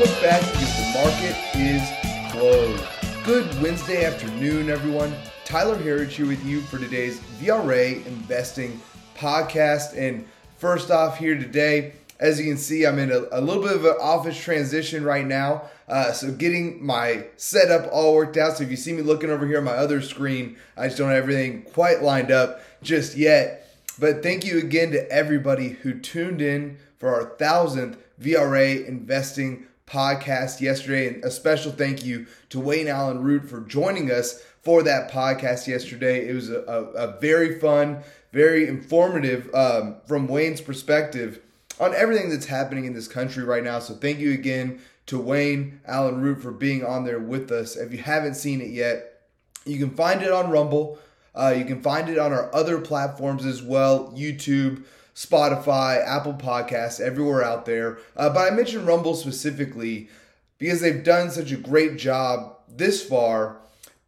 look back because the market is closed. Good Wednesday afternoon, everyone. Tyler Herriage here with you for today's VRA Investing podcast. And first off, here today, as you can see, I'm in a, a little bit of an office transition right now. Uh, so getting my setup all worked out. So if you see me looking over here on my other screen, I just don't have everything quite lined up just yet. But thank you again to everybody who tuned in for our thousandth VRA Investing podcast yesterday. And a special thank you to Wayne Allen Root for joining us for that podcast yesterday. It was a, a, a very fun, very informative um, from Wayne's perspective on everything that's happening in this country right now. So thank you again to Wayne Allen Root for being on there with us. If you haven't seen it yet, you can find it on Rumble. Uh, you can find it on our other platforms as well YouTube, Spotify, Apple Podcasts, everywhere out there. Uh, but I mentioned Rumble specifically because they've done such a great job this far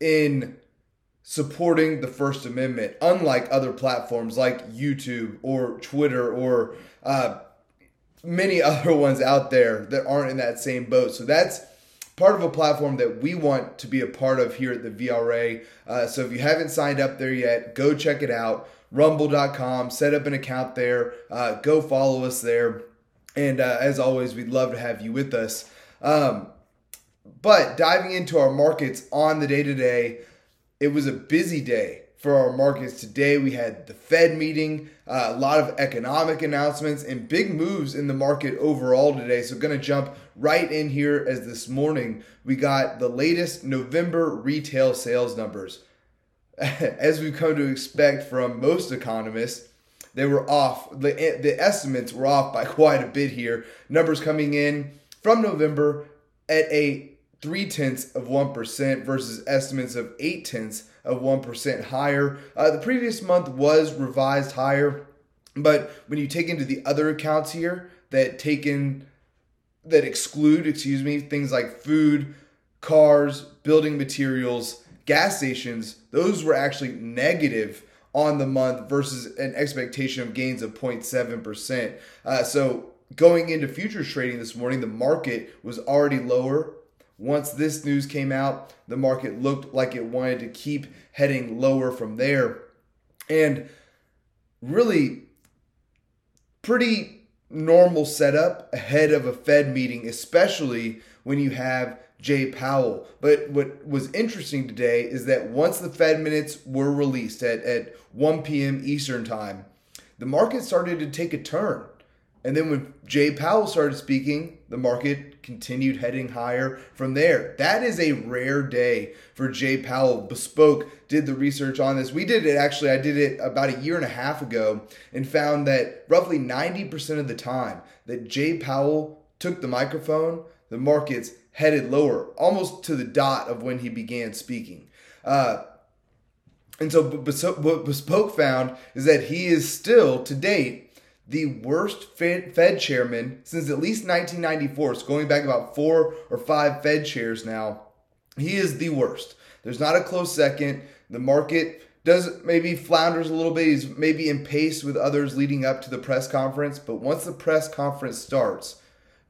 in supporting the First Amendment, unlike other platforms like YouTube or Twitter or uh, many other ones out there that aren't in that same boat. So that's part of a platform that we want to be a part of here at the VRA. Uh, so if you haven't signed up there yet, go check it out. Rumble.com, set up an account there, uh, go follow us there. And uh, as always, we'd love to have you with us. Um, but diving into our markets on the day to day, it was a busy day for our markets today. We had the Fed meeting, uh, a lot of economic announcements, and big moves in the market overall today. So, going to jump right in here as this morning we got the latest November retail sales numbers. As we've come to expect from most economists, they were off. The, the estimates were off by quite a bit here. Numbers coming in from November at a three tenths of 1% versus estimates of eight tenths of 1% higher. Uh, the previous month was revised higher, but when you take into the other accounts here that take in, that exclude, excuse me, things like food, cars, building materials, gas stations, those were actually negative on the month versus an expectation of gains of 0.7%. Uh, so going into futures trading this morning, the market was already lower once this news came out, the market looked like it wanted to keep heading lower from there. And really, pretty normal setup ahead of a Fed meeting, especially when you have Jay Powell. But what was interesting today is that once the Fed minutes were released at, at 1 p.m. Eastern Time, the market started to take a turn. And then when Jay Powell started speaking, the market continued heading higher from there. That is a rare day for Jay Powell. Bespoke did the research on this. We did it actually, I did it about a year and a half ago and found that roughly 90% of the time that Jay Powell took the microphone, the markets headed lower, almost to the dot of when he began speaking. Uh, and so, what Bespoke found is that he is still, to date, the worst Fed, chairman since at least 1994. So going back about four or five Fed chairs now, he is the worst. There's not a close second. The market does maybe flounders a little bit. He's maybe in pace with others leading up to the press conference. But once the press conference starts,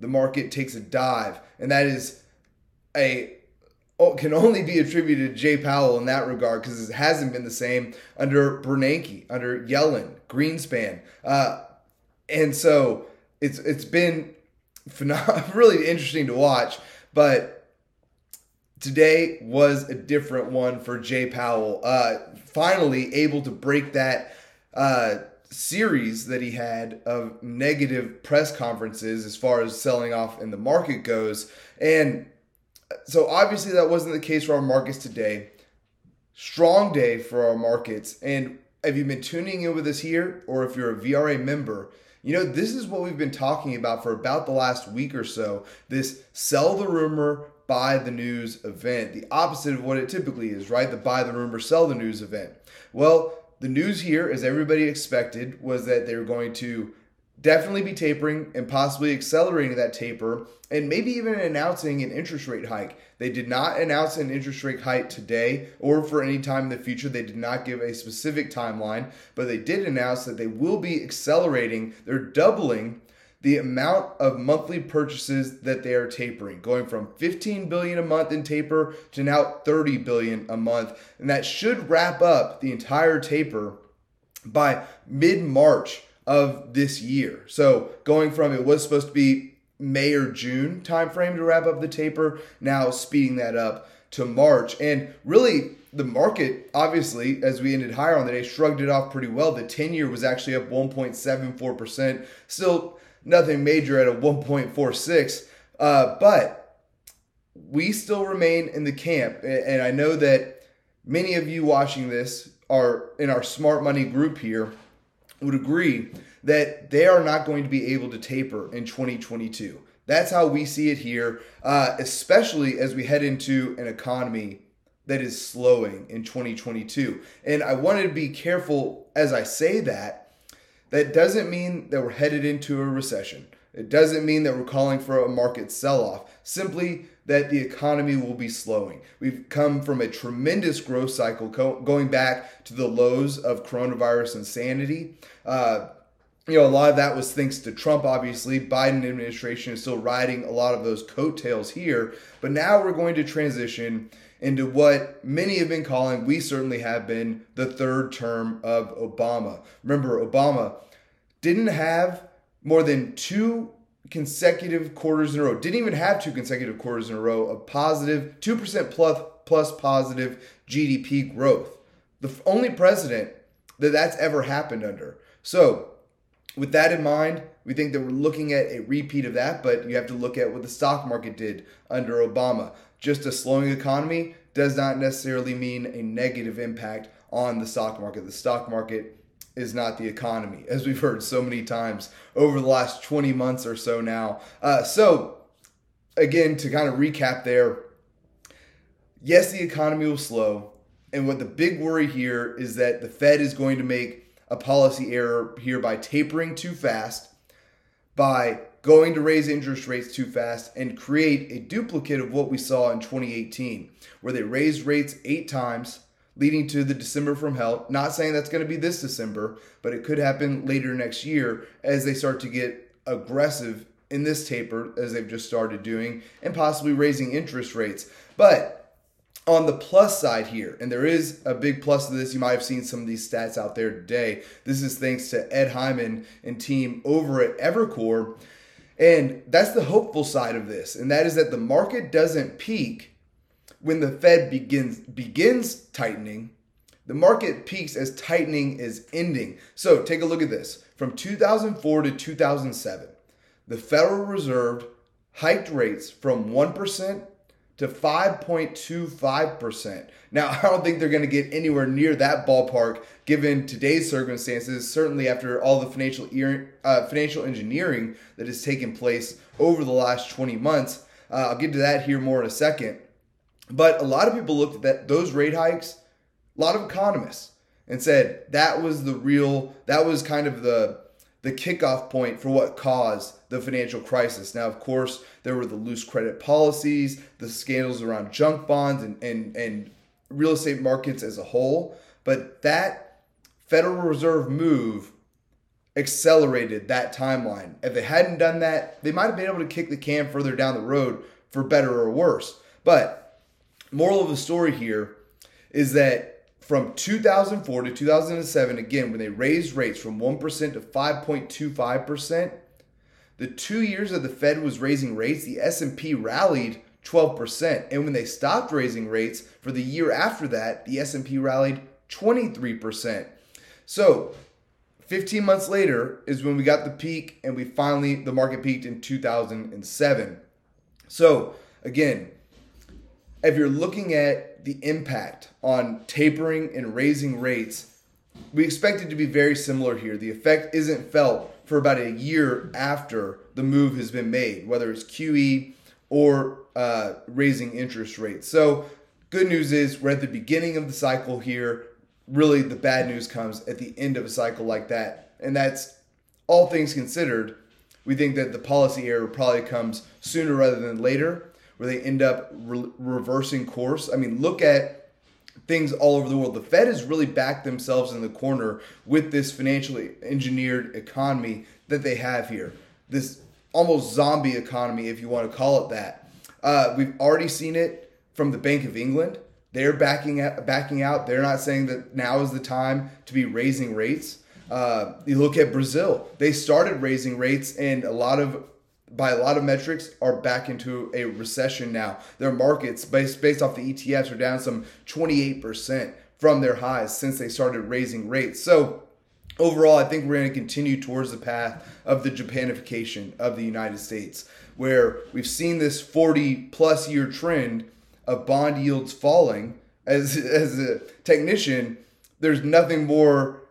the market takes a dive, and that is a oh, can only be attributed to Jay Powell in that regard because it hasn't been the same under Bernanke, under Yellen, Greenspan. Uh, and so it's it's been phenom- really interesting to watch. But today was a different one for Jay Powell. Uh, finally able to break that uh, series that he had of negative press conferences as far as selling off in the market goes. And so obviously that wasn't the case for our markets today. Strong day for our markets. And have you been tuning in with us here, or if you're a VRA member, you know, this is what we've been talking about for about the last week or so this sell the rumor, buy the news event. The opposite of what it typically is, right? The buy the rumor, sell the news event. Well, the news here, as everybody expected, was that they were going to definitely be tapering and possibly accelerating that taper and maybe even announcing an interest rate hike. They did not announce an interest rate hike today or for any time in the future. They did not give a specific timeline, but they did announce that they will be accelerating, they're doubling the amount of monthly purchases that they are tapering, going from 15 billion a month in taper to now 30 billion a month. And that should wrap up the entire taper by mid March of this year. So going from it was supposed to be May or June timeframe to wrap up the taper, now speeding that up to March. And really, the market, obviously, as we ended higher on the day, shrugged it off pretty well. The 10 year was actually up 1.74%. Still nothing major at a 1.46. Uh, but we still remain in the camp. And I know that many of you watching this are in our smart money group here would agree that they are not going to be able to taper in 2022. That's how we see it here, uh, especially as we head into an economy that is slowing in 2022. And I wanted to be careful as I say that. That doesn't mean that we're headed into a recession. It doesn't mean that we're calling for a market sell off, simply that the economy will be slowing. We've come from a tremendous growth cycle going back to the lows of coronavirus insanity. Uh, you know, a lot of that was thanks to Trump, obviously. Biden administration is still riding a lot of those coattails here. But now we're going to transition into what many have been calling, we certainly have been, the third term of Obama. Remember, Obama didn't have more than two consecutive quarters in a row, didn't even have two consecutive quarters in a row of positive, 2% plus, plus positive GDP growth. The only president that that's ever happened under. So, with that in mind, we think that we're looking at a repeat of that, but you have to look at what the stock market did under Obama. Just a slowing economy does not necessarily mean a negative impact on the stock market. The stock market is not the economy, as we've heard so many times over the last 20 months or so now. Uh, so, again, to kind of recap there, yes, the economy will slow. And what the big worry here is that the Fed is going to make a policy error here by tapering too fast, by going to raise interest rates too fast, and create a duplicate of what we saw in 2018, where they raised rates eight times, leading to the December from hell. Not saying that's going to be this December, but it could happen later next year as they start to get aggressive in this taper, as they've just started doing, and possibly raising interest rates. But on the plus side here, and there is a big plus to this, you might have seen some of these stats out there today. This is thanks to Ed Hyman and team over at Evercore. And that's the hopeful side of this, and that is that the market doesn't peak when the Fed begins begins tightening. The market peaks as tightening is ending. So take a look at this. From 2004 to 2007, the Federal Reserve hiked rates from 1% to 5.25%. Now, I don't think they're going to get anywhere near that ballpark given today's circumstances, certainly after all the financial uh, financial engineering that has taken place over the last 20 months. Uh, I'll get to that here more in a second. But a lot of people looked at that, those rate hikes, a lot of economists, and said that was the real, that was kind of the the kickoff point for what caused the financial crisis. Now, of course, there were the loose credit policies, the scandals around junk bonds, and, and, and real estate markets as a whole. But that Federal Reserve move accelerated that timeline. If they hadn't done that, they might have been able to kick the can further down the road for better or worse. But moral of the story here is that from 2004 to 2007, again, when they raised rates from 1% to 5.25%, the two years that the Fed was raising rates, the S&P rallied 12%. And when they stopped raising rates for the year after that, the S&P rallied 23%. So 15 months later is when we got the peak and we finally, the market peaked in 2007. So again, if you're looking at the impact on tapering and raising rates, we expect it to be very similar here. The effect isn't felt for about a year after the move has been made, whether it's QE or uh, raising interest rates. So, good news is we're at the beginning of the cycle here. Really, the bad news comes at the end of a cycle like that. And that's all things considered. We think that the policy error probably comes sooner rather than later where they end up re- reversing course. I mean, look at things all over the world. The Fed has really backed themselves in the corner with this financially engineered economy that they have here. this almost zombie economy, if you want to call it that. Uh, we've already seen it from the Bank of England. They're backing out, backing out. They're not saying that now is the time to be raising rates. Uh, you look at Brazil; they started raising rates, and a lot of by a lot of metrics are back into a recession now. Their markets, based based off the ETFs, are down some 28 percent from their highs since they started raising rates. So overall, I think we're going to continue towards the path of the Japanification of the United States, where we've seen this 40 plus year trend of bond yields falling. As, as a technician, there's nothing more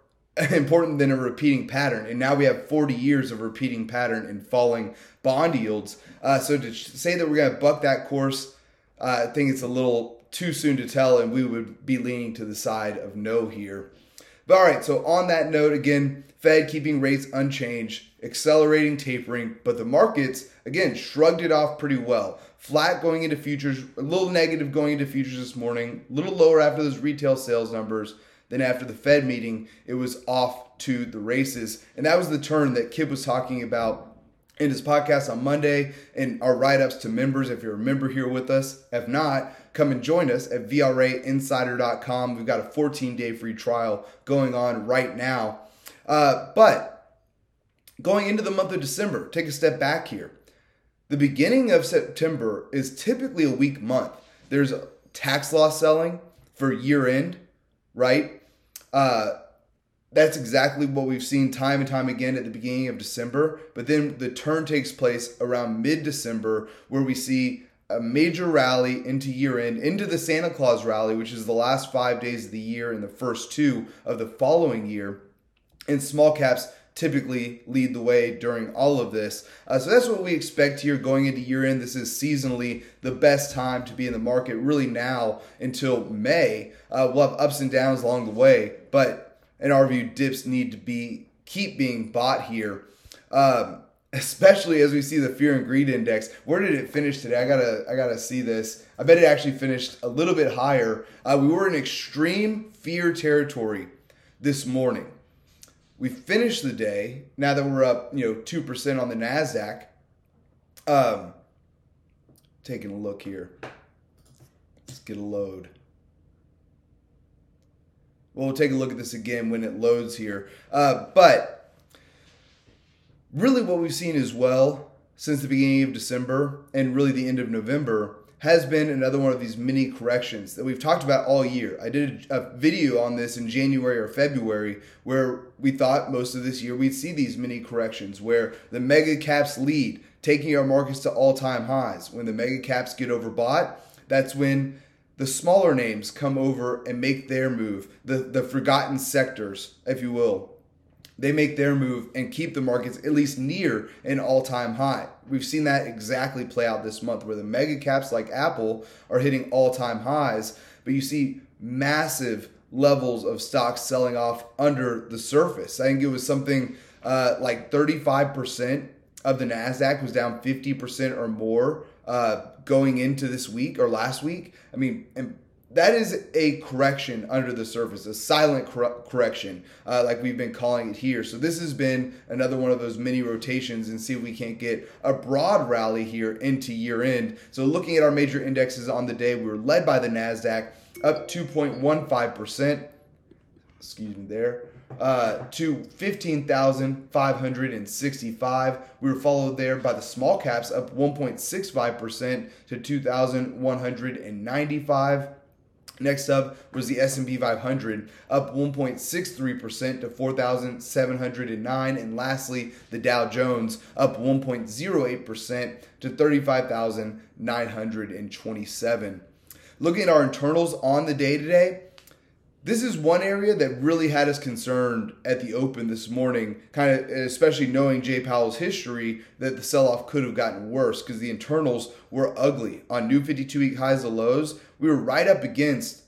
important than a repeating pattern. And now we have 40 years of repeating pattern and falling bond yields. Uh, so to say that we're going to buck that course, uh, I think it's a little too soon to tell, and we would be leaning to the side of no here. But all right, so on that note, again, Fed keeping rates unchanged, accelerating tapering, but the markets, again, shrugged it off pretty well. Flat going into futures, a little negative going into futures this morning, a little lower after those retail sales numbers. Then after the Fed meeting, it was off to the races. And that was the turn that Kip was talking about in his podcast on Monday and our write ups to members. If you're a member here with us, if not, come and join us at VRAinsider.com. We've got a 14 day free trial going on right now. Uh, but going into the month of December, take a step back here. The beginning of September is typically a weak month. There's tax loss selling for year end, right? Uh, that's exactly what we've seen time and time again at the beginning of December. But then the turn takes place around mid December, where we see a major rally into year end, into the Santa Claus rally, which is the last five days of the year and the first two of the following year. And small caps typically lead the way during all of this. Uh, so that's what we expect here going into year end. This is seasonally the best time to be in the market, really now until May. Uh, we'll have ups and downs along the way, but in our view, dips need to be keep being bought here. Um, especially as we see the fear and greed index. Where did it finish today? I gotta I gotta see this. I bet it actually finished a little bit higher. Uh, we were in extreme fear territory this morning. We finished the day now that we're up, you know, two percent on the Nasdaq. Um, taking a look here. Let's get a load. Well, we'll take a look at this again when it loads here. Uh, but really, what we've seen as well since the beginning of December and really the end of November has been another one of these mini corrections that we've talked about all year. I did a video on this in January or February where we thought most of this year we'd see these mini corrections where the mega caps lead, taking our markets to all time highs. When the mega caps get overbought, that's when the smaller names come over and make their move, the, the forgotten sectors, if you will. They make their move and keep the markets at least near an all time high. We've seen that exactly play out this month where the mega caps like Apple are hitting all time highs, but you see massive levels of stocks selling off under the surface. I think it was something uh, like 35% of the NASDAQ was down 50% or more uh, going into this week or last week. I mean, and that is a correction under the surface, a silent cor- correction, uh, like we've been calling it here. So this has been another one of those mini rotations, and see if we can't get a broad rally here into year end. So looking at our major indexes on the day, we were led by the Nasdaq, up 2.15 percent. Excuse me, there uh, to 15,565. We were followed there by the small caps up 1.65% to 2,195. Next up was the S&P 500 up 1.63% to 4,709 and lastly the Dow Jones up 1.08% to 35,927. Looking at our internals on the day today, this is one area that really had us concerned at the open this morning, kind of especially knowing Jay Powell's history that the sell off could have gotten worse because the internals were ugly on new 52 week highs and lows. We were right up against,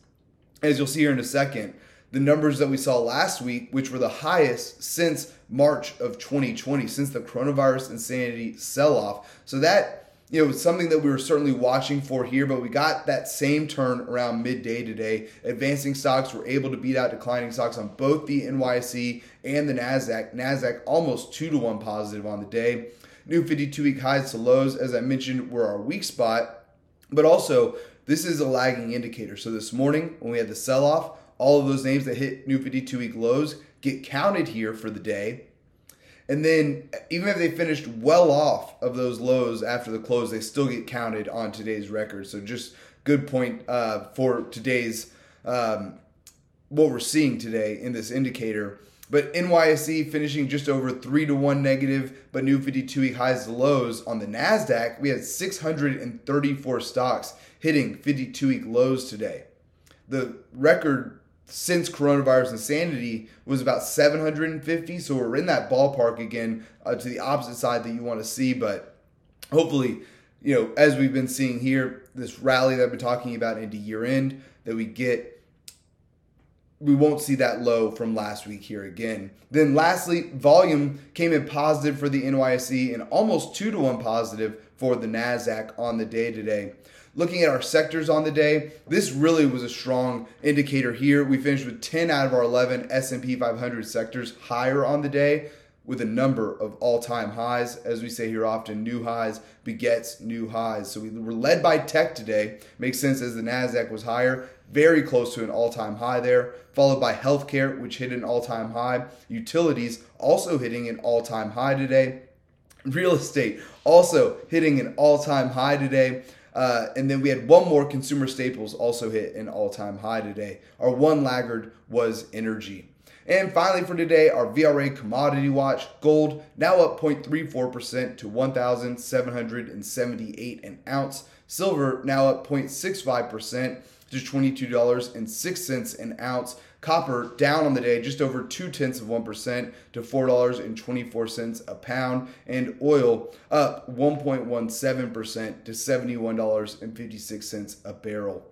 as you'll see here in a second, the numbers that we saw last week, which were the highest since March of 2020, since the coronavirus insanity sell off. So that you know, something that we were certainly watching for here, but we got that same turn around midday today. Advancing stocks were able to beat out declining stocks on both the NYSE and the NASDAQ. NASDAQ almost two to one positive on the day. new 52 week highs to lows, as I mentioned, were our weak spot. But also, this is a lagging indicator. So this morning, when we had the sell off, all of those names that hit new 52 week lows get counted here for the day. And then, even if they finished well off of those lows after the close, they still get counted on today's record. So, just good point uh, for today's um, what we're seeing today in this indicator. But NYSE finishing just over three to one negative, but new 52 week highs to lows on the NASDAQ. We had 634 stocks hitting 52 week lows today. The record since coronavirus insanity was about 750. So we're in that ballpark again uh, to the opposite side that you want to see. But hopefully, you know, as we've been seeing here, this rally that I've been talking about into year end, that we get we won't see that low from last week here again. Then lastly, volume came in positive for the NYSE and almost 2 to 1 positive for the Nasdaq on the day today. Looking at our sectors on the day, this really was a strong indicator here. We finished with 10 out of our 11 S&P 500 sectors higher on the day with a number of all-time highs. As we say here often, new highs begets new highs. So we were led by tech today. Makes sense as the Nasdaq was higher, very close to an all-time high there, followed by healthcare which hit an all-time high, utilities also hitting an all-time high today. Real estate also hitting an all-time high today. Uh, and then we had one more consumer staples also hit an all time high today. Our one laggard was energy. And finally, for today, our VRA commodity watch gold now up 0.34% to 1,778 an ounce. Silver now up 0.65% to $22.06 an ounce. Copper down on the day, just over two tenths of 1% to $4.24 a pound. And oil up 1.17% to $71.56 a barrel.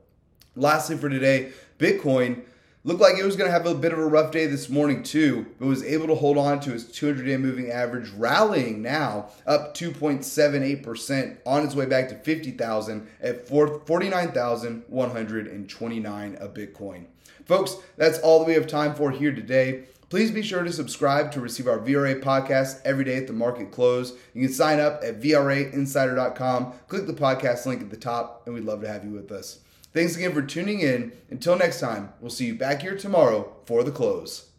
Lastly, for today, Bitcoin looked like it was going to have a bit of a rough day this morning too, but was able to hold on to its 200-day moving average, rallying now up 2.78% on its way back to 50,000 at 49,129 a Bitcoin. Folks, that's all that we have time for here today. Please be sure to subscribe to receive our VRA podcast every day at the market close. You can sign up at VRAinsider.com, click the podcast link at the top, and we'd love to have you with us. Thanks again for tuning in. Until next time, we'll see you back here tomorrow for the close.